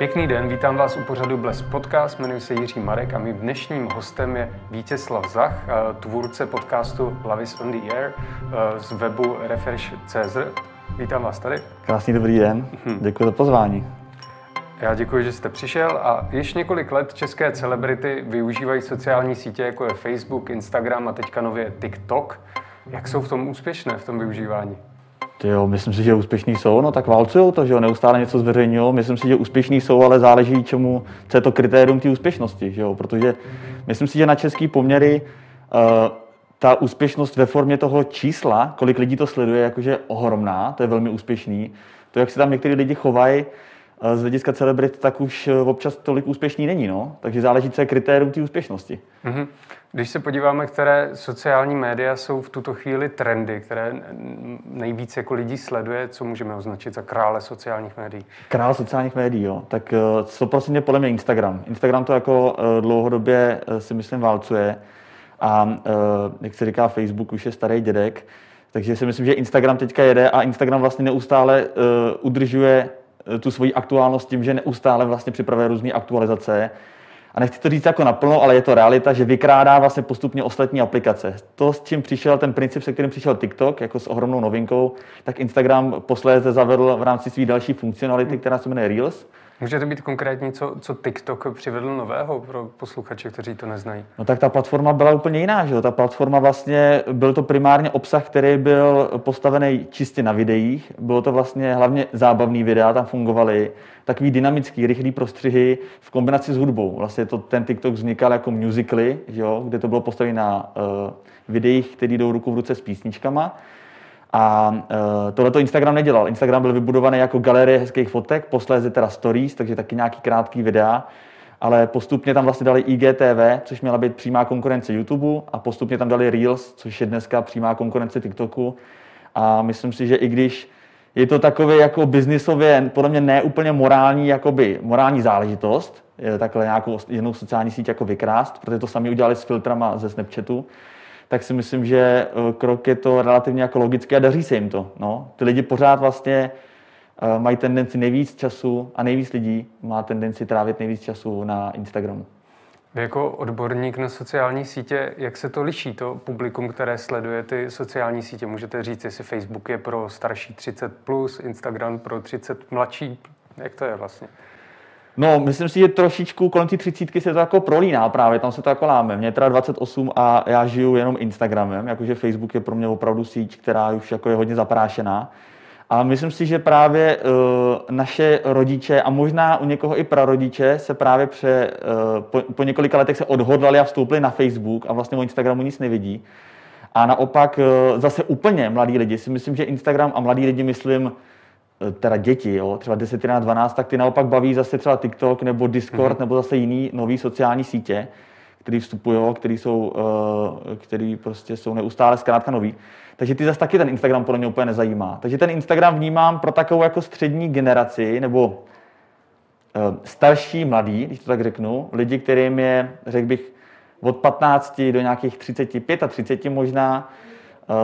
Pěkný den, vítám vás u pořadu Bles Podcast, jmenuji se Jiří Marek a mým dnešním hostem je Vítězslav Zach, tvůrce podcastu Love is on the Air z webu Refresh.cz. Vítám vás tady. Krásný dobrý den, hm. děkuji za pozvání. Já děkuji, že jste přišel a již několik let české celebrity využívají sociální sítě, jako je Facebook, Instagram a teďka nově TikTok. Jak jsou v tom úspěšné, v tom využívání? Jo, myslím si, že úspěšní jsou, no tak válcují to, že jo, neustále něco zveřejňují. Myslím si, že úspěšní jsou, ale záleží čemu, co je to kritérium té úspěšnosti, že jo, protože myslím si, že na český poměry uh, ta úspěšnost ve formě toho čísla, kolik lidí to sleduje, jakože ohromná, to je velmi úspěšný. To, jak se tam některý lidi chovají, z hlediska celebrit, tak už uh, občas tolik úspěšný není, no. Takže záleží, co je kritérium té úspěšnosti. Mm-hmm. Když se podíváme, které sociální média jsou v tuto chvíli trendy, které nejvíc jako lidí sleduje, co můžeme označit za krále sociálních médií? Král sociálních médií, jo. Tak 100% je podle mě Instagram. Instagram to jako eh, dlouhodobě eh, si myslím válcuje a eh, jak se říká, Facebook už je starý dědek, takže si myslím, že Instagram teďka jede a Instagram vlastně neustále udržuje tu svoji aktuálnost tím, že neustále vlastně připravuje různé aktualizace a nechci to říct jako naplno, ale je to realita, že vykrádá vlastně postupně ostatní aplikace. To, s čím přišel ten princip, se kterým přišel TikTok, jako s ohromnou novinkou, tak Instagram posléze zavedl v rámci své další funkcionality, která se jmenuje Reels. Můžete být konkrétní, co, co TikTok přivedl nového pro posluchače, kteří to neznají? No tak ta platforma byla úplně jiná, že jo? Ta platforma vlastně, byl to primárně obsah, který byl postavený čistě na videích. Bylo to vlastně hlavně zábavný videa, tam fungovaly takový dynamický, rychlý prostřihy v kombinaci s hudbou. Vlastně to, ten TikTok vznikal jako musically, že jo? kde to bylo postavené na uh, videích, které jdou ruku v ruce s písničkama. A uh, tohle to Instagram nedělal. Instagram byl vybudovaný jako galerie hezkých fotek, posléze teda stories, takže taky nějaký krátký videa, ale postupně tam vlastně dali IGTV, což měla být přímá konkurence YouTube a postupně tam dali Reels, což je dneska přímá konkurence TikToku. A myslím si, že i když je to takové jako biznisově, podle mě neúplně morální, jakoby, morální záležitost, takhle nějakou jinou sociální síť jako vykrást, protože to sami udělali s filtrama ze Snapchatu, tak si myslím, že eh, krok je to relativně jako logické a daří se jim to. No. Ty lidi pořád vlastně eh, mají tendenci nejvíc času a nejvíc lidí má tendenci trávit nejvíc času na Instagramu. Vy jako odborník na sociální sítě, jak se to liší, to publikum, které sleduje ty sociální sítě? Můžete říct, jestli Facebook je pro starší 30+, plus, Instagram pro 30 mladší? Jak to je vlastně? No, myslím si, že trošičku kolem té třicítky se to jako prolíná právě, tam se to jako láme. Mě je teda 28 a já žiju jenom Instagramem, jakože Facebook je pro mě opravdu síť, která už jako je hodně zaprášená. A myslím si, že právě uh, naše rodiče a možná u někoho i prarodiče se právě pře, uh, po, po několika letech se odhodlali a vstoupili na Facebook a vlastně o Instagramu nic nevidí. A naopak uh, zase úplně mladí lidi si myslím, že Instagram a mladí lidi myslím teda děti, jo, třeba 10, 11, 12, tak ty naopak baví zase třeba TikTok nebo Discord mm-hmm. nebo zase jiný nový sociální sítě, který vstupují, který jsou, uh, který prostě jsou neustále zkrátka nový. Takže ty zase taky ten Instagram podle mě úplně nezajímá. Takže ten Instagram vnímám pro takovou jako střední generaci, nebo uh, starší mladý, když to tak řeknu, lidi, kterým je, řekl bych, od 15 do nějakých 35 a 30 možná.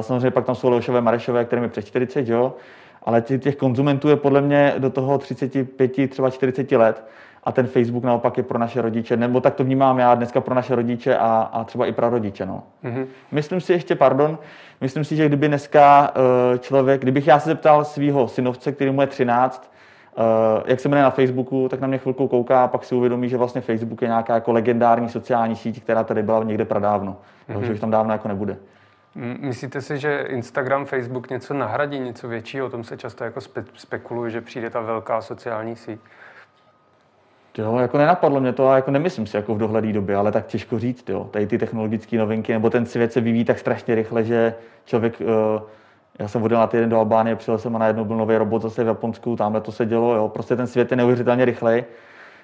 Samozřejmě pak tam jsou Leošové, Marešové, kterým je přes 40, jo ale těch konzumentů je podle mě do toho 35, třeba 40 let a ten Facebook naopak je pro naše rodiče, nebo tak to vnímám já dneska pro naše rodiče a, a třeba i pro rodiče. No. Mm-hmm. Myslím si ještě, pardon, myslím si, že kdyby dneska uh, člověk, kdybych já se zeptal svého synovce, který mu je 13, uh, jak se jmenuje na Facebooku, tak na mě chvilku kouká a pak si uvědomí, že vlastně Facebook je nějaká jako legendární sociální síť, která tady byla někde pradávno, mm-hmm. že už tam dávno jako nebude. Myslíte si, že Instagram, Facebook něco nahradí, něco většího? O tom se často jako spe- spekuluje, že přijde ta velká sociální síť. Jo, jako nenapadlo mě to a jako nemyslím si jako v dohledné době, ale tak těžko říct, jo. Tady ty technologické novinky, nebo ten svět se vyvíjí tak strašně rychle, že člověk, uh, já jsem vodil na týden do Albánie, přijel jsem a najednou byl nový robot zase v Japonsku, tamhle to se dělo, jo. Prostě ten svět je neuvěřitelně rychlej.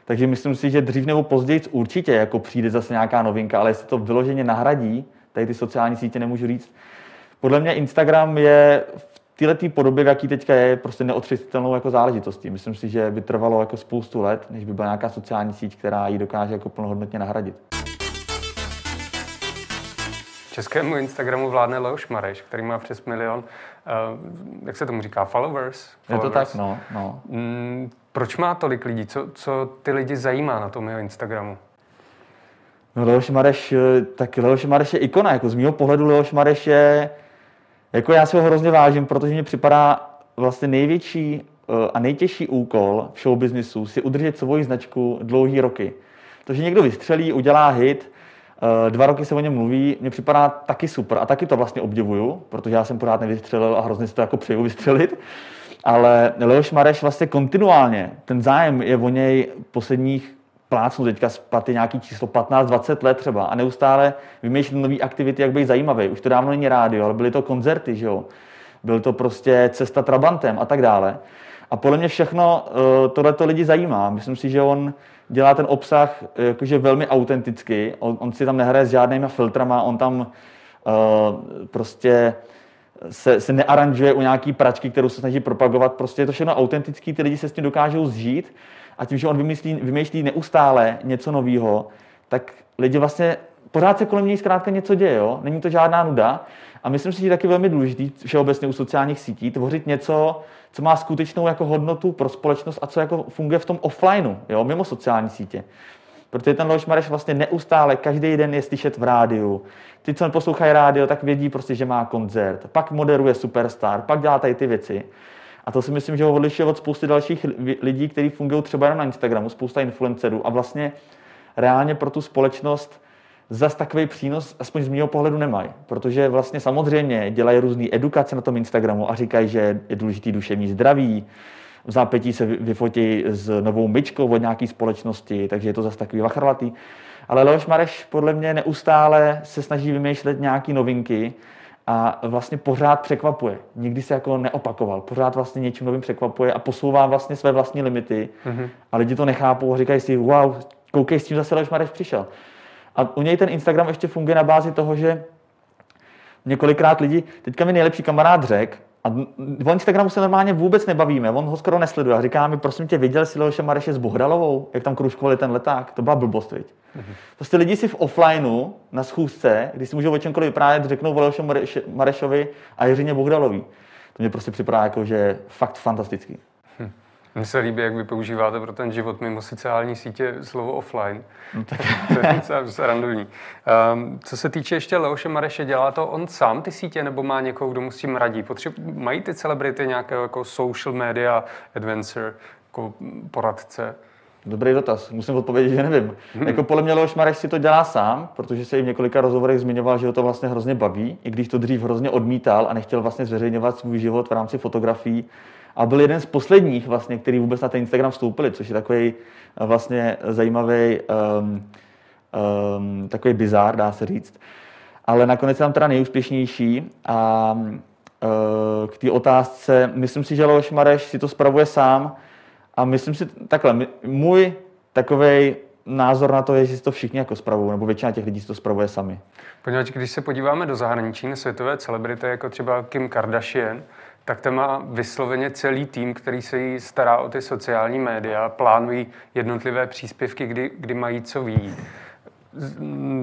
Takže myslím si, že dřív nebo později určitě jako přijde zase nějaká novinka, ale jestli to vyloženě nahradí, tady ty sociální sítě nemůžu říct. Podle mě Instagram je v této podobě, v jaký teďka je, prostě neotřesitelnou jako záležitostí. Myslím si, že by trvalo jako spoustu let, než by byla nějaká sociální síť, která ji dokáže jako plnohodnotně nahradit. Českému Instagramu vládne Leoš Mareš, který má přes milion, uh, jak se tomu říká, followers? followers. Je to tak, no. no. Mm, proč má tolik lidí? Co, co ty lidi zajímá na tom jeho Instagramu? No Leoš Mareš, eh, tak Leoš Mareš je ikona, jako z mého pohledu Leoš Mareš je, jako já si ho hrozně vážím, protože mi připadá vlastně největší eh, a nejtěžší úkol v showbiznisu si udržet svoji značku dlouhý roky. To, že někdo vystřelí, udělá hit, eh, dva roky se o něm mluví, mně připadá taky super a taky to vlastně obdivuju, protože já jsem pořád nevystřelil a hrozně si to jako přeju vystřelit. Ale Leoš Mareš vlastně kontinuálně, ten zájem je o něj posledních plácnu teďka spaty nějaký číslo 15-20 let třeba a neustále vymýšlet nové aktivity, jak být zajímavý. Už to dávno není rádio, ale byly to koncerty, že jo. Byl to prostě cesta Trabantem a tak dále. A podle mě všechno uh, tohle to lidi zajímá. Myslím si, že on dělá ten obsah eh, jakože velmi autenticky. On, on si tam nehraje s žádnýma filtrama, on tam uh, prostě se, se nearanžuje u nějaký pračky, kterou se snaží propagovat. Prostě je to všechno autentický, ty lidi se s tím dokážou zžít a tím, že on vymyslí, vymýšlí neustále něco nového, tak lidi vlastně pořád se kolem něj zkrátka něco děje, jo? není to žádná nuda. A myslím si, že je taky velmi důležité všeobecně u sociálních sítí tvořit něco, co má skutečnou jako hodnotu pro společnost a co jako funguje v tom offlineu, jo? mimo sociální sítě. Protože ten Leoš Mareš vlastně neustále, každý den je slyšet v rádiu. Ty, co poslouchají rádio, tak vědí prostě, že má koncert. Pak moderuje Superstar, pak dělá tady ty věci. A to si myslím, že ho odlišuje od spousty dalších lidí, kteří fungují třeba jenom na Instagramu, spousta influencerů a vlastně reálně pro tu společnost zas takový přínos, aspoň z mého pohledu, nemají. Protože vlastně samozřejmě dělají různé edukace na tom Instagramu a říkají, že je důležitý duševní zdraví, v zápětí se vyfotí s novou myčkou od nějaké společnosti, takže je to zase takový vachrlatý. Ale Leoš Mareš podle mě neustále se snaží vymýšlet nějaké novinky a vlastně pořád překvapuje. Nikdy se jako neopakoval. Pořád vlastně něčím novým překvapuje a posouvá vlastně své vlastní limity. Mm-hmm. A lidi to nechápou a říkají si, wow, koukej, s tím zase Leoš Mareš přišel. A u něj ten Instagram ještě funguje na bázi toho, že několikrát lidi, teďka mi nejlepší kamarád řekl, a o Instagramu se normálně vůbec nebavíme, on ho skoro nesleduje. A říká mi, prosím tě, viděl jsi Leoše Mareše s Bohdalovou, jak tam kružkovali ten leták? To byla blbost, viď? Mm-hmm. Prostě lidi si v offlineu na schůzce, když si můžou o čemkoliv vyprávět, řeknou o Leoše Marešovi a Jiřině Bohdalový. To mě prostě připadá jako, že fakt fantastický. Mně se líbí, jak vy používáte pro ten život mimo sociální sítě slovo offline. No, tak. to je docela. Um, co se týče ještě Leoše Mareše, dělá to on sám ty sítě, nebo má někoho, kdo mu s tím radí? Potřeb, mají ty celebrity nějakého jako social media advisor, jako poradce? Dobrý dotaz. Musím odpovědět, že nevím. Hmm. Jako podle mě Leoš Mareš si to dělá sám, protože se jim v několika rozhovorech zmiňoval, že ho to vlastně hrozně baví, i když to dřív hrozně odmítal a nechtěl vlastně zveřejňovat svůj život v rámci fotografií a byl jeden z posledních, vlastně, který vůbec na ten Instagram vstoupili, což je takový eh, vlastně zajímavý um, um, takový bizár, dá se říct. Ale nakonec je tam teda nejúspěšnější a uh, k té otázce, myslím si, že Leoš Mareš si to spravuje sám a myslím si takhle, můj takový názor na to je, že si to všichni jako spravují, nebo většina těch lidí si to spravuje sami. Poněvadž když se podíváme do zahraničí na světové celebrity, jako třeba Kim Kardashian, tak ten má vysloveně celý tým, který se jí stará o ty sociální média, plánují jednotlivé příspěvky, kdy, kdy mají co ví,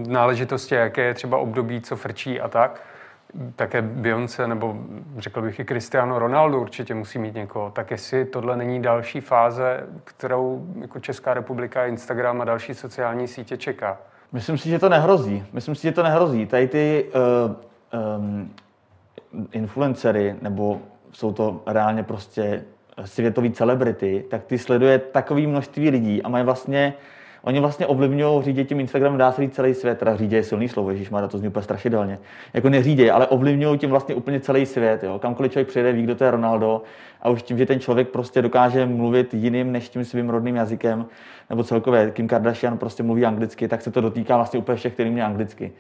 náležitosti, jaké je třeba období, co frčí a tak. Také Beyoncé nebo řekl bych i Cristiano Ronaldo určitě musí mít někoho. Tak jestli tohle není další fáze, kterou jako Česká republika, Instagram a další sociální sítě čeká? Myslím si, že to nehrozí. Myslím si, že to nehrozí. Tady ty uh, um, influencery, nebo jsou to reálně prostě světové celebrity, tak ty sleduje takové množství lidí a mají vlastně, oni vlastně ovlivňují, řídě tím Instagramem, dá se říct celý svět, teda řídě je silný slovo, Ježíš má to zní úplně strašidelně. Jako neřídě, ale ovlivňují tím vlastně úplně celý svět. Jo. Kamkoliv člověk přijde, ví, kdo to je Ronaldo a už tím, že ten člověk prostě dokáže mluvit jiným než tím svým rodným jazykem, nebo celkově Kim Kardashian prostě mluví anglicky, tak se to dotýká vlastně úplně všech, kterým mě anglicky.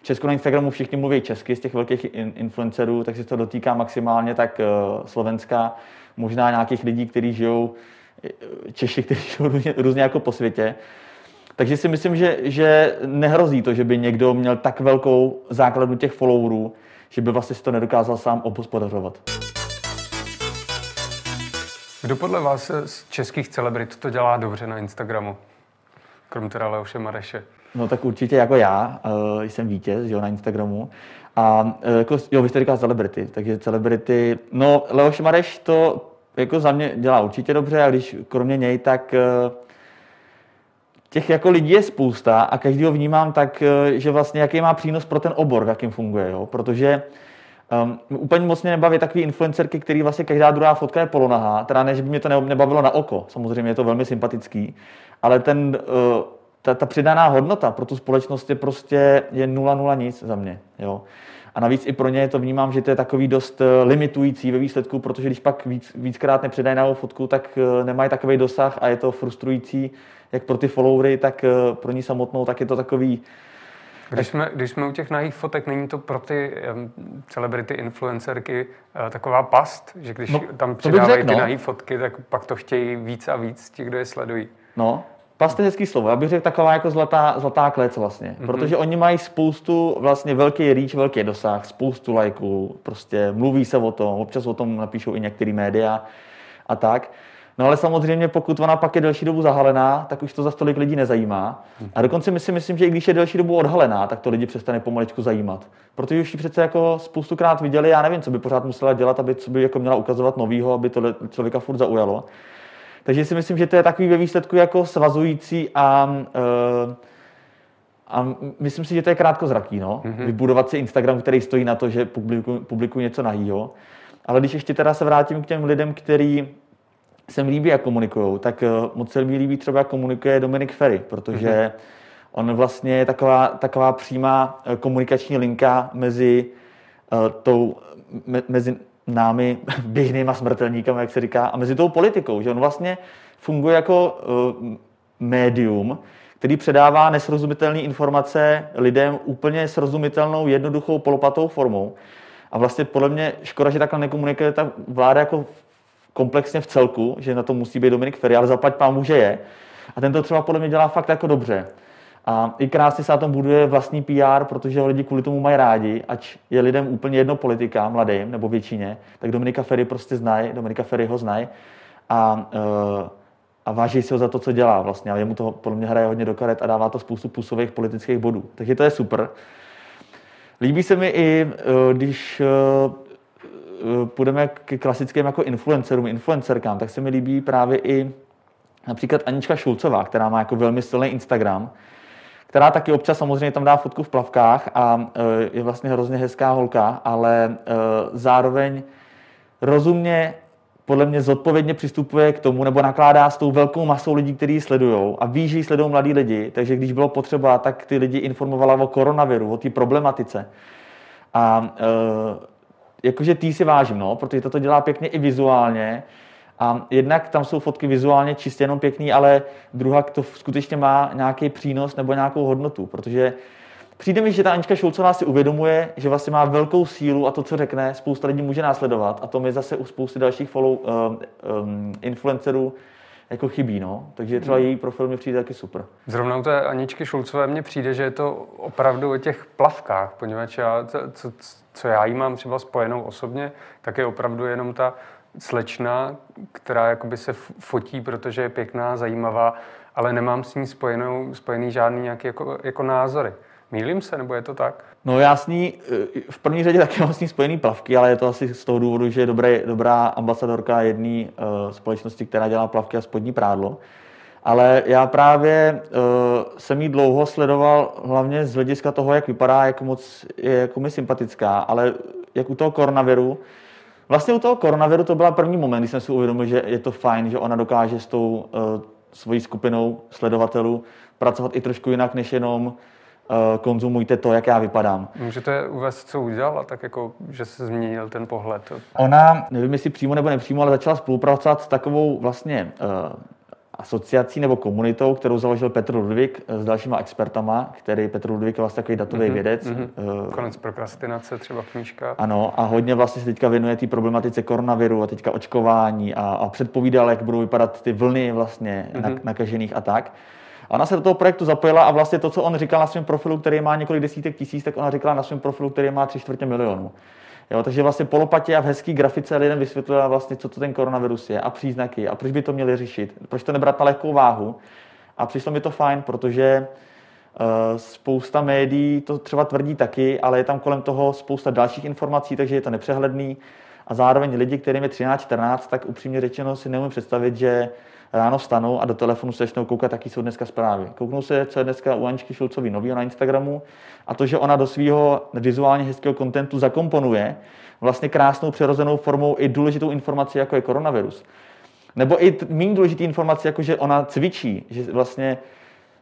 V Česku na Instagramu všichni mluví česky z těch velkých influencerů, tak se to dotýká maximálně tak uh, Slovenska, možná nějakých lidí, kteří žijou, eh, Češi, kteří žijou různě, různě jako po světě. Takže si myslím, že, že nehrozí to, že by někdo měl tak velkou základnu těch followerů, že by vlastně si to nedokázal sám obhospodařovat. Kdo podle vás z českých celebrit to dělá dobře na Instagramu? Krom teda Leoše Mareše. No tak určitě jako já, uh, jsem vítěz jo, na Instagramu. A uh, jako, jo, vy jste říkal celebrity, takže celebrity, no Leoš Mareš to jako za mě dělá určitě dobře a když kromě něj, tak uh, těch jako lidí je spousta a každý ho vnímám tak, že vlastně jaký má přínos pro ten obor, v jakým funguje, jo? protože Um, úplně moc mě nebaví takový influencerky, který vlastně každá druhá fotka je polonahá, teda ne, že by mě to nebavilo na oko, samozřejmě je to velmi sympatický, ale ten, uh, ta, ta přidaná hodnota pro tu společnost je prostě je nula nula nic za mě. Jo. A navíc i pro ně to vnímám, že to je takový dost eh, limitující ve výsledku, protože když pak víc, víckrát nepřidají na fotku, tak eh, nemají takový dosah a je to frustrující jak pro ty followery, tak pro ní samotnou, tak je to takový když jsme, když jsme u těch nahých fotek, není to pro ty um, celebrity, influencerky uh, taková past, že když no, tam přidávají ty no. nahý fotky, tak pak to chtějí víc a víc ti, kdo je sledují. No, Past je hezký slovo. Já bych řekl taková jako zlatá, zlatá klec vlastně. Mm-hmm. Protože oni mají spoustu, vlastně velký reach, velký dosah, spoustu lajků, prostě mluví se o tom, občas o tom napíšou i některé média a tak. No ale samozřejmě, pokud ona pak je delší dobu zahalená, tak už to za tolik lidí nezajímá. A dokonce my si myslím, že i když je delší dobu odhalená, tak to lidi přestane pomaličku zajímat. Protože už ji přece jako spoustukrát viděli, já nevím, co by pořád musela dělat, aby co by jako měla ukazovat novýho, aby to člověka furt zaujalo. Takže si myslím, že to je takový ve výsledku jako svazující a, uh, a myslím si, že to je krátkozraký, no? Mm-hmm. Vybudovat si Instagram, který stojí na to, že publikují publikuj něco nahýho. Ale když ještě teda se vrátím k těm lidem, který se mi líbí, jak komunikují, tak eh, moc se mi líbí třeba, jak komunikuje Dominik Ferry, protože mm-hmm. on vlastně je taková, taková přímá eh, komunikační linka mezi uh, tou, me, mezi námi běžnýma smrtelníky, jak se říká, a mezi tou politikou, že on vlastně funguje jako uh, médium, který předává nesrozumitelné informace lidem úplně srozumitelnou, jednoduchou, polopatou formou. A vlastně podle mě škoda, že takhle nekomunikuje ta vláda jako komplexně v celku, že na to musí být Dominik Ferry, ale zaplať pámu, že je. A ten to třeba podle mě dělá fakt jako dobře. A i krásně se na tom buduje vlastní PR, protože lidi kvůli tomu mají rádi, ať je lidem úplně jedno politika, mladým nebo většině, tak Dominika Ferry prostě znají, Dominika Ferry ho znají a, uh, a váží si ho za to, co dělá vlastně. A jemu to podle mě hraje hodně do karet a dává to spoustu plusových politických bodů. Takže to je super. Líbí se mi i, uh, když Eh, půjdeme k klasickým jako influencerům, influencerkám, tak se mi líbí právě i například Anička Šulcová, která má jako velmi silný Instagram, která taky občas samozřejmě tam dá fotku v plavkách a eh, je vlastně hrozně hezká holka, ale eh, zároveň rozumně podle mě zodpovědně přistupuje k tomu, nebo nakládá s tou velkou masou lidí, kteří ji sledují a ví, že ji sledují mladí lidi, takže když bylo potřeba, tak ty lidi informovala o koronaviru, o té problematice. A jakože tý si vážím, no, protože to dělá pěkně i vizuálně. A jednak tam jsou fotky vizuálně čistě jenom pěkný, ale druhá to skutečně má nějaký přínos nebo nějakou hodnotu, protože přijde mi, že ta Anička Šulcová si uvědomuje, že vlastně má velkou sílu a to, co řekne, spousta lidí může následovat a to mi zase u spousty dalších follow um, um, influencerů jako chybí, no. Takže třeba hmm. její profil mi přijde taky super. Zrovna u té Aničky Šulcové mně přijde, že je to opravdu o těch plavkách, poněvadž já, co, co já jí mám třeba spojenou osobně, tak je opravdu jenom ta slečna, která jakoby se fotí, protože je pěkná, zajímavá, ale nemám s ní spojenou, spojený žádný nějaký jako, jako názory. Mýlím se, nebo je to tak? No s ní v první řadě taky mám s ní spojený plavky, ale je to asi z toho důvodu, že je dobré, dobrá ambasadorka jedné uh, společnosti, která dělá plavky a spodní prádlo. Ale já právě uh, jsem jí dlouho sledoval hlavně z hlediska toho, jak vypadá, jak moc je jako mi sympatická, ale jak u toho koronaviru, Vlastně u toho koronaviru to byla první moment, kdy jsem si uvědomil, že je to fajn, že ona dokáže s tou uh, svojí skupinou sledovatelů pracovat i trošku jinak, než jenom Eh, konzumujte to, jak já vypadám. Můžete uvést, co udělala, tak jako, že se změnil ten pohled? Ona, nevím jestli přímo nebo nepřímo, ale začala spolupracovat s takovou vlastně uh, asociací nebo komunitou, kterou založil Petr Ludvík eh, s dalšíma expertama, který Petr Ludvík je vlastně takový datový mm-hmm, vědec. Mm-hmm. Konec prokrastinace, třeba knížka. Ano, a hodně vlastně se teďka věnuje té problematice koronaviru a teďka očkování a, a předpovídal, jak budou vypadat ty vlny vlastně mm-hmm. nakažených a tak. A ona se do toho projektu zapojila a vlastně to, co on říkal na svém profilu, který má několik desítek tisíc, tak ona říkala na svém profilu, který má tři čtvrtě milionu. Jo, takže vlastně polopatě a v hezký grafice lidem vysvětlila vlastně, co to ten koronavirus je a příznaky a proč by to měli řešit, proč to nebrat na lehkou váhu a přišlo mi to fajn, protože uh, spousta médií to třeba tvrdí taky, ale je tam kolem toho spousta dalších informací, takže je to nepřehledný. A zároveň lidi, kterým je 13-14, tak upřímně řečeno si neumím představit, že ráno vstanou a do telefonu se začnou koukat, jaký jsou dneska zprávy. Kouknou se, co je dneska u Aničky Šulcový nový na Instagramu a to, že ona do svého vizuálně hezkého kontentu zakomponuje vlastně krásnou přirozenou formou i důležitou informaci, jako je koronavirus. Nebo i méně důležitý informace, jako že ona cvičí, že vlastně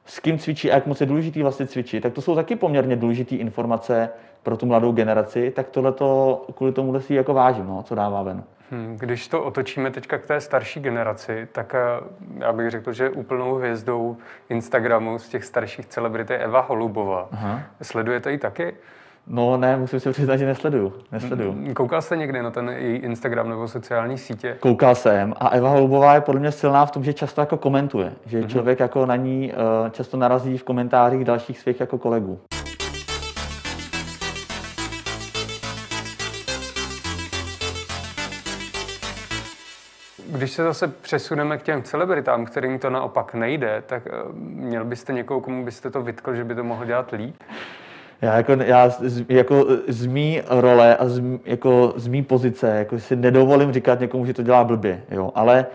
s kým cvičí a jak moc je důležitý vlastně cvičit, tak to jsou taky poměrně důležité informace pro tu mladou generaci, tak tohle to kvůli tomu si jako vážím, no, co dává ven. Hmm, když to otočíme teďka k té starší generaci, tak eh, já bych řekl, že úplnou hvězdou Instagramu z těch starších celebrit je Eva Holubová. Aha. Sledujete ji taky? No ne, musím se přiznat, že nesleduju. nesleduju. Hmm, koukal jste někdy na ten její Instagram nebo sociální sítě? Koukal jsem a Eva Holubová je podle mě silná v tom, že často jako komentuje. Že mm-hmm. člověk jako na ní uh, často narazí v komentářích dalších svých jako kolegů. Když se zase přesuneme k těm celebritám, kterým to naopak nejde, tak eh, měl byste někoho, komu byste to vytkl, že by to mohl dělat líp? Já jako, já z, jako z mý role a z, jako z mý pozice jako si nedovolím říkat někomu, že to dělá blbě, jo, ale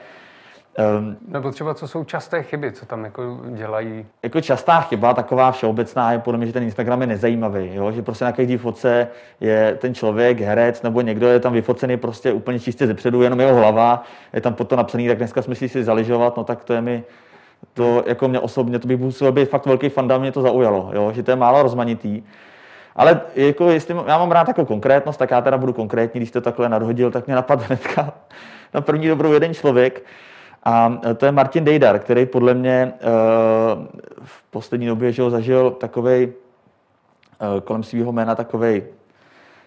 Um, Nebo třeba, co jsou časté chyby, co tam jako dělají? Jako častá chyba, taková všeobecná, je podle mě, že ten Instagram je nezajímavý, jo? že prostě na každý fotce je ten člověk, herec, nebo někdo je tam vyfocený prostě úplně čistě zepředu, jenom jeho hlava, je tam pod to napsaný, tak dneska smyslí si zaližovat, no tak to je mi, to jako mě osobně, to bych musel být fakt velký fanda, mě to zaujalo, jo? že to je málo rozmanitý. Ale jako jestli já mám rád jako konkrétnost, tak já teda budu konkrétní, když to takhle nadhodil, tak mě napadl hnedka na první dobrou jeden člověk, a to je Martin Dejdar, který podle mě eh, v poslední době že ho zažil takovej eh, kolem svého jména takovej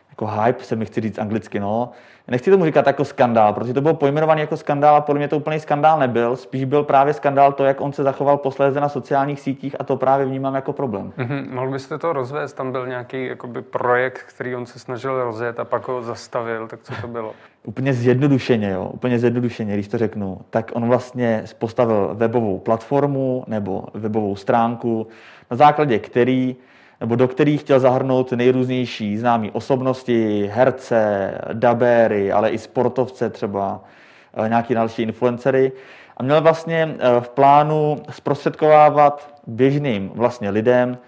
jako hype, se mi chci říct anglicky, no. Nechci tomu říkat jako skandál, protože to bylo pojmenovaný jako skandál a podle mě to úplný skandál nebyl. Spíš byl právě skandál to, jak on se zachoval posléze na sociálních sítích a to právě vnímám jako problém. Mm-hmm. Mohl byste to rozvést? Tam byl nějaký jakoby, projekt, který on se snažil rozjet a pak ho zastavil, tak co to bylo? Úplně zjednodušeně, jo, úplně zjednodušeně, když to řeknu, tak on vlastně postavil webovou platformu nebo webovou stránku, na základě který nebo do kterých chtěl zahrnout nejrůznější známé osobnosti, herce, dabéry, ale i sportovce třeba, eh, nějaký další influencery. A měl vlastně eh, v plánu zprostředkovávat běžným vlastně lidem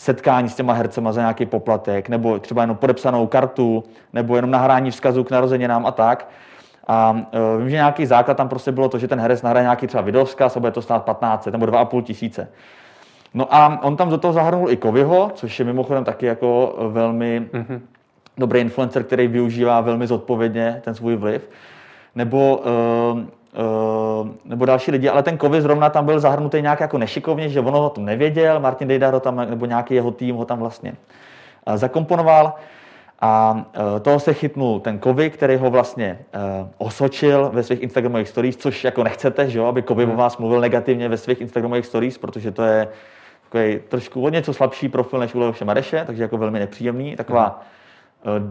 setkání s těma hercema za nějaký poplatek, nebo třeba jenom podepsanou kartu, nebo jenom nahrání vzkazu k narozeninám a tak. A uh, vím, že nějaký základ tam prostě bylo to, že ten herec nahraje nějaký třeba videovzkaz a bude to stát 15 nebo 2,5 tisíce. No a on tam do toho zahrnul i Kovyho, což je mimochodem taky jako velmi mm-hmm. dobrý influencer, který využívá velmi zodpovědně ten svůj vliv. Nebo, uh, uh, nebo další lidi, ale ten Kovy zrovna tam byl zahrnutý nějak jako nešikovně, že ono ho to nevěděl, Martin Dejdar ho tam, nebo nějaký jeho tým ho tam vlastně uh, zakomponoval. A toho se chytnul ten Kovy, který ho vlastně osočil ve svých Instagramových stories, což jako nechcete, že jo, aby Kovy o mhm. vás mluvil negativně ve svých Instagramových stories, protože to je takový trošku o něco slabší profil než u Leoše Mareše, takže jako velmi nepříjemný, taková mm.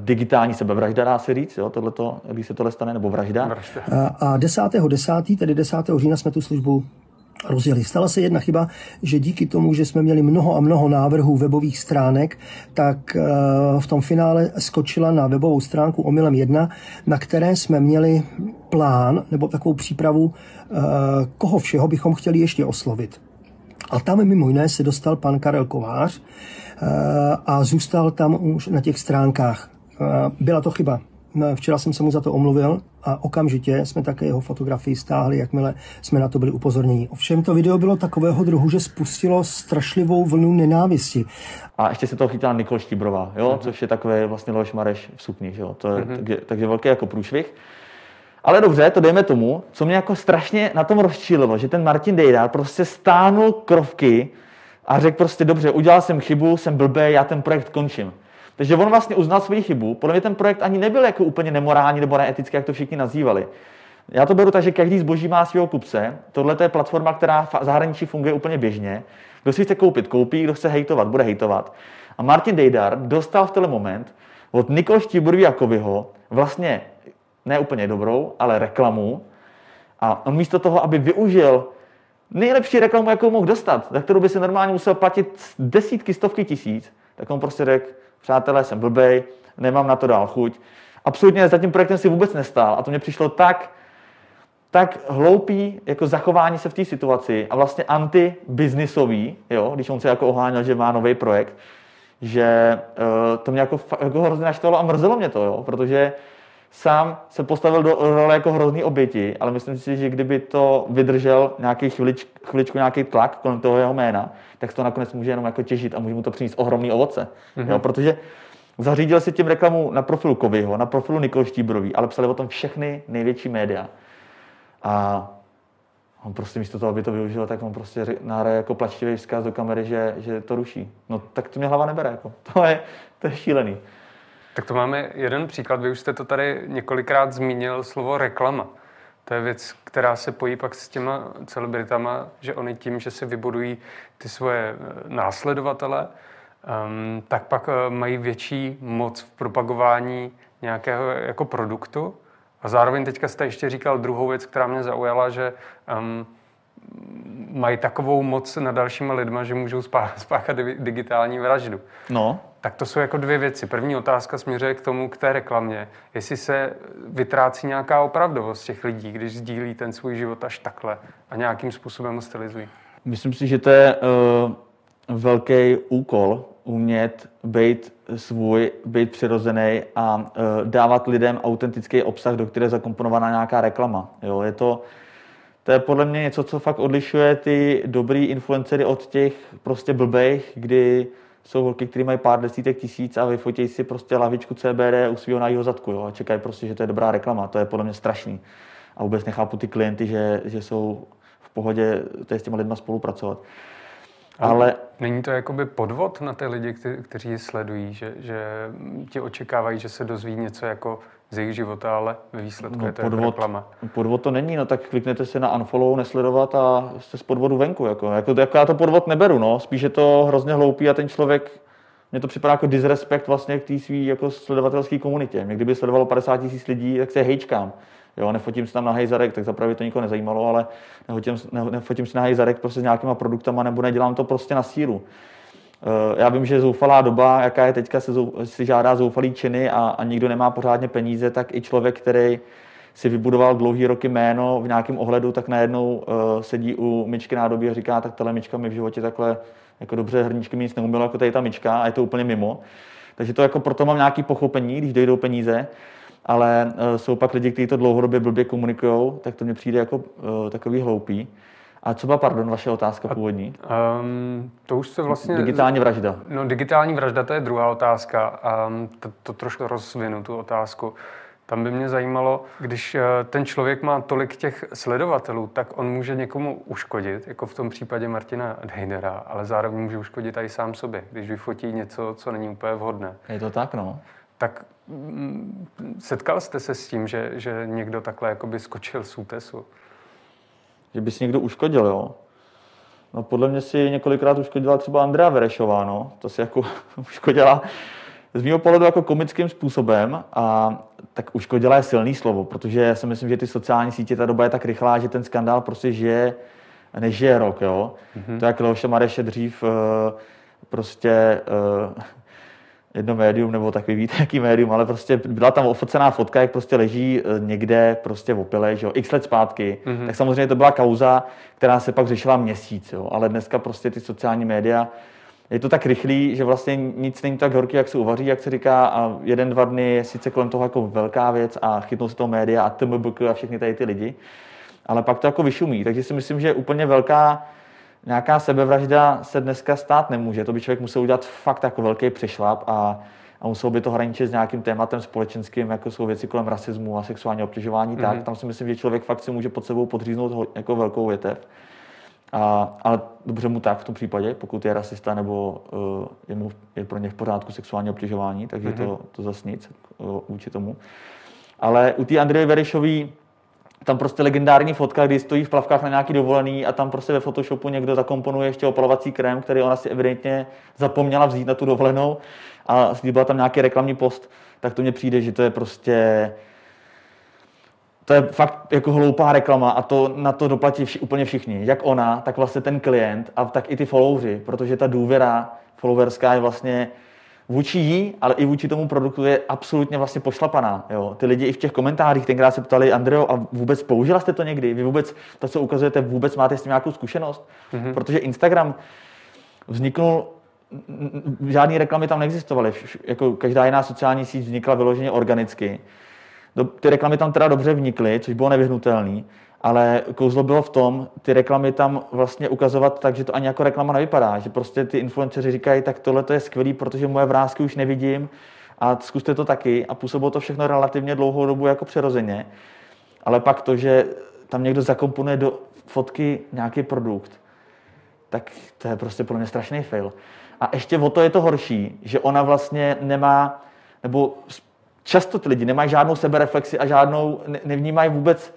Digitální sebevražda, dá se říct, jo, tohleto, když se tohle stane, nebo vražda. vražda. A 10.10., 10., tedy 10. října jsme tu službu rozjeli. Stala se jedna chyba, že díky tomu, že jsme měli mnoho a mnoho návrhů webových stránek, tak eh, v tom finále skočila na webovou stránku omylem jedna, na které jsme měli plán nebo takovou přípravu, eh, koho všeho bychom chtěli ještě oslovit. A tam mimo jiné se dostal pan Karel Kovář eh, a zůstal tam už na těch stránkách. Byla to chyba. No, včera jsem se mu za to omluvil a okamžitě jsme také jeho fotografii stáhli, jakmile jsme na to byli upozorněni. Ovšem to video bylo takového druhu, že spustilo strašlivou vlnu nenávisti. A ještě se toho chytila Nikol Štibrová, jo? Mm-hmm. což je takové vlastně Leoš Mareš v sukni. Jo? To je, mm-hmm. takže, takže velký jako průšvih. Ale dobře, to dejme tomu, co mě jako strašně na tom rozčílilo, že ten Martin Dejdar prostě stánul krovky a řekl prostě, dobře, udělal jsem chybu, jsem blbý, já ten projekt končím. Takže on vlastně uznal svoji chybu. Podle mě ten projekt ani nebyl jako úplně nemorální nebo neetický, jak to všichni nazývali. Já to beru tak, že každý zboží má svého kupce. Tohle je platforma, která v zahraničí funguje úplně běžně. Kdo si chce koupit, koupí, kdo chce hejtovat, bude hejtovat. A Martin Dejdar dostal v tenhle moment od Nikol Štíburví Jakovyho vlastně ne úplně dobrou, ale reklamu. A on místo toho, aby využil nejlepší reklamu, jakou mohl dostat, za kterou by se normálně musel platit desítky, stovky tisíc, tak on prostě řekl, přátelé, jsem blbej, nemám na to dál chuť. Absolutně za tím projektem si vůbec nestál a to mě přišlo tak, tak hloupý jako zachování se v té situaci a vlastně anti-biznisový, jo, když on se jako oháněl, že má nový projekt, že uh, to mě jako, jako hrozně naštvalo a mrzelo mě to, jo, protože sám se postavil do role jako hrozný oběti, ale myslím si, že kdyby to vydržel nějaký chvilič, chviličku nějaký tlak kolem toho jeho jména, tak to nakonec může jenom jako těžit a může mu to přinést ohromný ovoce. Mm-hmm. Jo, protože zařídil si tím reklamu na profilu Kovyho, na profilu Nikol Štíbrový, ale psali o tom všechny největší média. A on prostě místo toho, aby to využil, tak on prostě náhraje jako plačtivý vzkaz do kamery, že, že to ruší. No tak to mě hlava nebere. Jako. To, je, to je šílený. Tak to máme jeden příklad. Vy už jste to tady několikrát zmínil slovo reklama. To je věc, která se pojí pak s těma celebritama, že oni tím, že si vybudují ty svoje eh, následovatele, um, tak pak uh, mají větší moc v propagování nějakého jako produktu. A zároveň teďka jste ještě říkal druhou věc, která mě zaujala, že um, mají takovou moc nad dalšíma lidma, že můžou spáchat digitální vraždu. No. Tak to jsou jako dvě věci. První otázka směřuje k tomu, k té reklamě. Jestli se vytrácí nějaká opravdovost těch lidí, když sdílí ten svůj život až takhle a nějakým způsobem ho stylizují. Myslím si, že to je uh, velký úkol umět být svůj, být přirozený a uh, dávat lidem autentický obsah, do které je zakomponovaná nějaká reklama. Jo, je to, to je podle mě něco, co fakt odlišuje ty dobrý influencery od těch prostě blbejch, kdy jsou holky, které mají pár desítek tisíc a vyfotí si prostě lavičku CBD u svého na zadku jo, a čekají prostě, že to je dobrá reklama. To je podle mě strašný. A vůbec nechápu ty klienty, že, že jsou v pohodě s těma lidma spolupracovat. Ale není to jakoby podvod na ty lidi, kteří sledují, že, že ti očekávají, že se dozví něco jako z jejich života, ale ve výsledku no, je to podvod, jako reklama. Podvod to není, no tak kliknete se na unfollow, nesledovat a jste z podvodu venku. Jako, jako, jako já to podvod neberu, no. spíš je to hrozně hloupý a ten člověk, mně to připadá jako disrespekt vlastně k té svý jako sledovatelské komunitě. Mě kdyby sledovalo 50 tisíc lidí, tak se hejčkám. Jo, nefotím se tam na hejzarek, tak zapravdu to nikoho nezajímalo, ale nefotím, nefotím se na hejzarek prostě s nějakýma produktama nebo nedělám to prostě na sílu. Eh, já vím, že zoufalá doba, jaká je teďka, se, si žádá zoufalý činy a, a nikdo nemá pořádně peníze, tak i člověk, který si vybudoval dlouhý roky jméno v nějakém ohledu, tak najednou uh, sedí u myčky nádobí a říká, tak tahle myčka mi v životě takhle jako dobře hrníčky mi nic neumělo, jako tady ta myčka a je to úplně mimo. Takže to jako proto mám nějaký pochopení, když dojdou peníze, ale uh, jsou pak lidi, kteří to dlouhodobě blbě komunikují, tak to mi přijde jako uh, takový hloupý. A co byla, pardon, vaše otázka a, původní? Um, to už se vlastně... Digitální vražda. No, digitální vražda, to je druhá otázka. Um, to, to trošku rozvinu, tu otázku. Tam by mě zajímalo, když uh, ten člověk má tolik těch sledovatelů, tak on může někomu uškodit, jako v tom případě Martina Dejdera, ale zároveň může uškodit i sám sobě, když vyfotí něco, co není úplně vhodné. Je to tak, no. Tak mm, setkal jste se s tím, že, že někdo takhle jakoby skočil z útesu? Že by si někdo uškodil, jo. No podle mě si několikrát uškodila třeba Andrea Verešová, no. To si jako uškodila z mého pohledu jako komickým způsobem a tak uškodila je silný slovo, protože já si myslím, že ty sociální sítě, ta doba je tak rychlá, že ten skandál prostě žije, nežije rok, jo. Mm-hmm. To jak Leoše Mareše dřív uh, prostě uh, jedno médium, nebo takový víte, jaký médium, ale prostě byla tam ofocená fotka, jak prostě leží eh, někde prostě v opile, že jo, x let zpátky, mm-hmm. tak samozřejmě to byla kauza, která se pak řešila měsíc, jo, ale dneska prostě ty sociální média, je to tak rychlý, že vlastně nic není tak horký, jak se uvaří, jak se říká, a jeden, dva dny je sice kolem toho jako velká věc a chytnou se toho média a TMBK a všechny tady ty lidi, ale pak to jako vyšumí, takže si myslím, že je úplně velká nějaká sebevražda se dneska stát nemůže. To by člověk musel udělat fakt jako velký přešlap a, a musel by to hraničit s nějakým tématem společenským, jako jsou věci kolem rasismu a sexuální obtěžování. Mm-hmm. Tak mhm. tam si myslím, že člověk fakt si může pod sebou podříznout jako velkou větev. A, ale dobře mu tak v tom případě, pokud je rasista nebo uh, je, mu, je pro ně v pořádku sexuální obtěžování, takže mm-hmm. to, to zase nic uh, vůči tomu. Ale u té Andreje Verešové tam prostě legendární fotka, kdy stojí v plavkách na nějaký dovolený a tam prostě ve Photoshopu někdo zakomponuje ještě opalovací krém, který ona si evidentně zapomněla vzít na tu dovolenou a slíbila tam nějaký reklamní post, tak to mně přijde, že to je prostě to je fakt jako hloupá reklama a to na to doplatí vši, úplně všichni. Jak ona, tak vlastně ten klient a tak i ty followři, protože ta důvěra followerská je vlastně vůči jí, ale i vůči tomu produktu je absolutně vlastně pošlapaná. Jo. Ty lidi i v těch komentářích tenkrát se ptali, Andreo, a vůbec použila jste to někdy? Vy vůbec to, co ukazujete, vůbec máte s tím nějakou zkušenost? Mm-hmm. Protože Instagram vzniknul žádné reklamy tam neexistovaly. Jako každá jiná sociální síť vznikla vyloženě organicky. Ty reklamy tam teda dobře vnikly, což bylo nevyhnutelné, ale kouzlo bylo v tom, ty reklamy tam vlastně ukazovat tak, že to ani jako reklama nevypadá, že prostě ty influenceři říkají, tak tohle to je skvělý, protože moje vrázky už nevidím. A zkuste to taky. A působilo to všechno relativně dlouhou dobu jako přirozeně, ale pak to, že tam někdo zakomponuje do fotky nějaký produkt, tak to je prostě pro mě strašný fail. A ještě o to je to horší, že ona vlastně nemá, nebo často ty lidi nemají žádnou sebereflexi a žádnou, nevnímají vůbec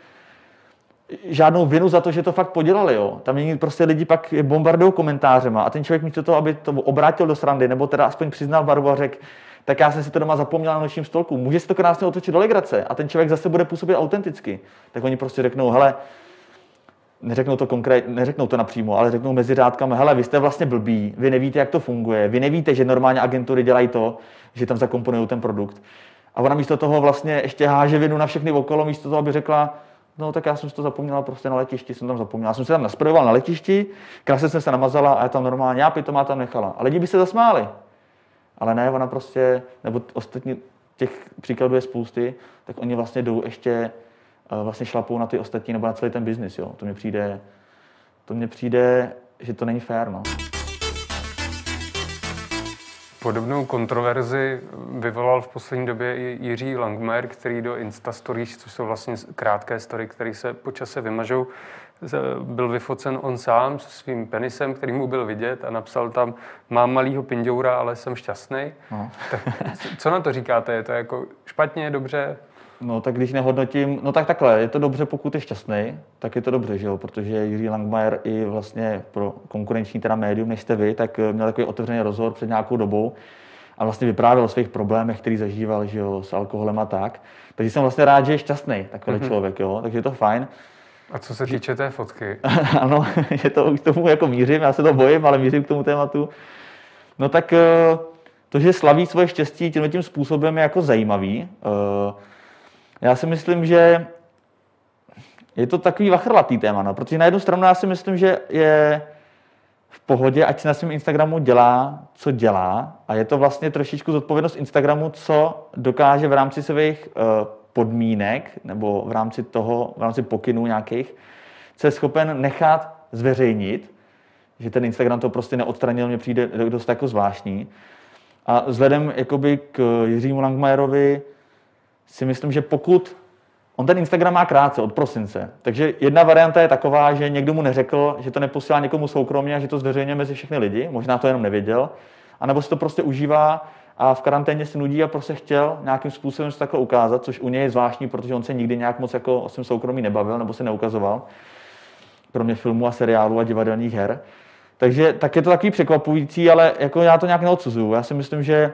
žádnou vinu za to, že to fakt podělali. Jo. Tam není prostě lidi pak bombardují komentářema a ten člověk místo toho, aby to obrátil do srandy, nebo teda aspoň přiznal barvu a řekl, tak já jsem si to doma zapomněl na nočním stolku. Může si to krásně otočit do legrace a ten člověk zase bude působit autenticky. Tak oni prostě řeknou, hele, neřeknou to konkrétně, neřeknou to napřímo, ale řeknou mezi řádkami, hele, vy jste vlastně blbí, vy nevíte, jak to funguje, vy nevíte, že normálně agentury dělají to, že tam zakomponují ten produkt. A ona místo toho vlastně ještě háže vinu na všechny okolo, místo toho, aby řekla, no tak já jsem si to zapomněla prostě na letišti, jsem tam zapomněla. Já jsem se tam nasprojoval na letišti, krásně jsem se namazala a já tam normálně, já má tam nechala. A lidi by se zasmáli. Ale ne, ona prostě, nebo ostatní těch příkladů je spousty, tak oni vlastně jdou ještě vlastně šlapou na ty ostatní nebo na celý ten biznis. Jo. To mně přijde, to mně přijde, že to není fér. No. Podobnou kontroverzi vyvolal v poslední době i Jiří Langmer, který do Insta Stories, což jsou vlastně krátké story, které se po čase vymažou, byl vyfocen on sám se svým penisem, který mu byl vidět a napsal tam, mám malýho pindoura, ale jsem šťastný. No. Tak co na to říkáte? Je to jako špatně, dobře? No tak když nehodnotím, no tak takhle, je to dobře, pokud je šťastný, tak je to dobře, že jo, protože Jiří Langmajer i vlastně pro konkurenční teda médium, než jste vy, tak eh, měl takový otevřený rozhovor před nějakou dobou a vlastně vyprávěl o svých problémech, který zažíval, že jo, s alkoholem a tak. Takže jsem vlastně rád, že je šťastný takový mm-hmm. člověk, jo, takže je to fajn. A co se týče té fotky? ano, je to, k tomu jako mířím, já se to bojím, ale mířím k tomu tématu. No tak eh, to, že slaví svoje štěstí tím tím způsobem je jako zajímavý. Uh, já si myslím, že je to takový vachrlatý téma, no, protože na jednu stranu já si myslím, že je v pohodě, ať si na svém Instagramu dělá, co dělá a je to vlastně trošičku zodpovědnost Instagramu, co dokáže v rámci svých uh, podmínek nebo v rámci toho, v rámci pokynů nějakých, co je schopen nechat zveřejnit, že ten Instagram to prostě neodstranil, mně přijde dost jako zvláštní. A vzhledem jakoby k Jiřímu Langmajerovi si myslím, že pokud On ten Instagram má krátce, od prosince. Takže jedna varianta je taková, že někdo mu neřekl, že to neposílá někomu soukromně a že to zveřejňuje mezi všechny lidi. Možná to jenom nevěděl. A nebo si to prostě užívá a v karanténě se nudí a prostě chtěl nějakým způsobem se takhle ukázat, což u něj je zvláštní, protože on se nikdy nějak moc jako o svém soukromí nebavil nebo se neukazoval. Kromě filmů a seriálů a divadelních her. Takže tak je to takový překvapující, ale jako já to nějak neodsuzuju. Já si myslím, že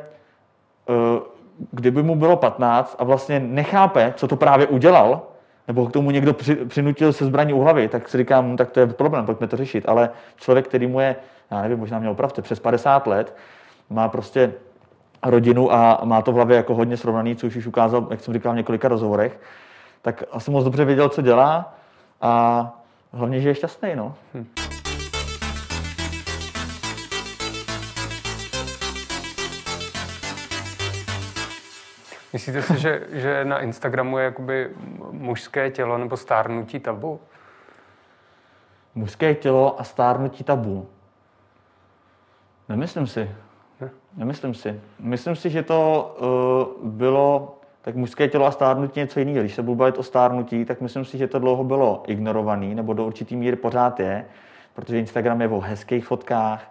uh, kdyby mu bylo 15 a vlastně nechápe, co to právě udělal, nebo k tomu někdo při, přinutil se zbraní u hlavy, tak si říkám, tak to je problém, pojďme to řešit. Ale člověk, který mu je, já nevím, možná měl opravdu přes 50 let, má prostě rodinu a má to v hlavě jako hodně srovnaný, což už ukázal, jak jsem říkal v několika rozhovorech, tak asi moc dobře věděl, co dělá a hlavně, že je šťastný. No. Hm. Myslíte si, že, že na Instagramu je jakoby mužské tělo nebo stárnutí tabu? Mužské tělo a stárnutí tabu? Nemyslím si. Ne? Nemyslím si. Myslím si, že to uh, bylo tak mužské tělo a stárnutí něco jiného. Když se budu bavit o stárnutí, tak myslím si, že to dlouho bylo ignorovaný, nebo do určitý míry pořád je, protože Instagram je o hezkých fotkách,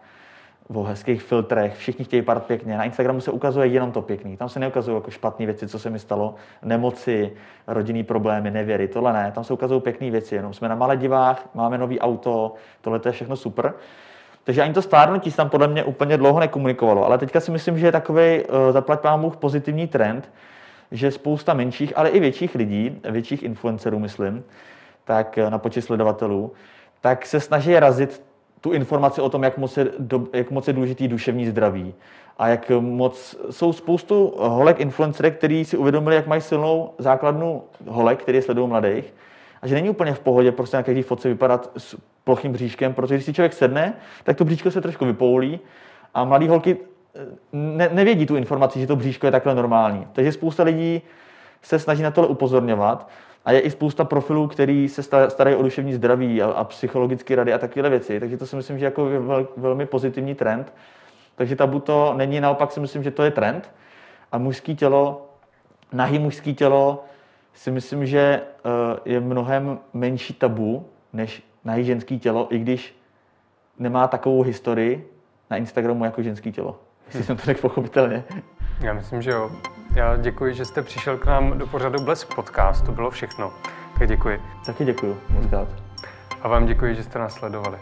o hezkých filtrech, všichni chtějí pár pěkně. Na Instagramu se ukazuje jenom to pěkný. Tam se neukazují jako špatné věci, co se mi stalo, nemoci, rodinný problémy, nevěry, tohle ne. Tam se ukazují pěkné věci, jenom jsme na Maledivách, máme nový auto, tohle to je všechno super. Takže ani to stárnutí se tam podle mě úplně dlouho nekomunikovalo. Ale teďka si myslím, že je takový uh, zaplať pán pozitivní trend, že spousta menších, ale i větších lidí, větších influencerů, myslím, tak na počet sledovatelů, tak se snaží razit tu informaci o tom, jak moc je, jak moc je důležitý duševní zdraví. A jak moc jsou spoustu holek influencerek, který si uvědomili, jak mají silnou základnu holek, který sledují mladých. A že není úplně v pohodě prostě na každý fotce vypadat s plochým bříškem, protože když si člověk sedne, tak to bříško se trošku vypoulí a mladí holky eh, ne, nevědí tu informaci, že to bříško je takhle normální. Takže spousta lidí se snaží na tohle upozorňovat a je i spousta profilů, který se starají o duševní zdraví a, a psychologické rady a takové věci. Takže to si myslím, že jako je vel, velmi pozitivní trend. Takže tabu to není, naopak si myslím, že to je trend. A mužský tělo, nahý mužský tělo, si myslím, že eh, je mnohem menší tabu než nahý ženský tělo, i když nemá takovou historii na Instagramu jako ženský tělo. Jestli jsem to řekl pochopitelně. Já myslím, že jo. Já děkuji, že jste přišel k nám do pořadu Blesk Podcast. To bylo všechno. Tak děkuji. Taky děkuji. Moc A vám děkuji, že jste nás sledovali.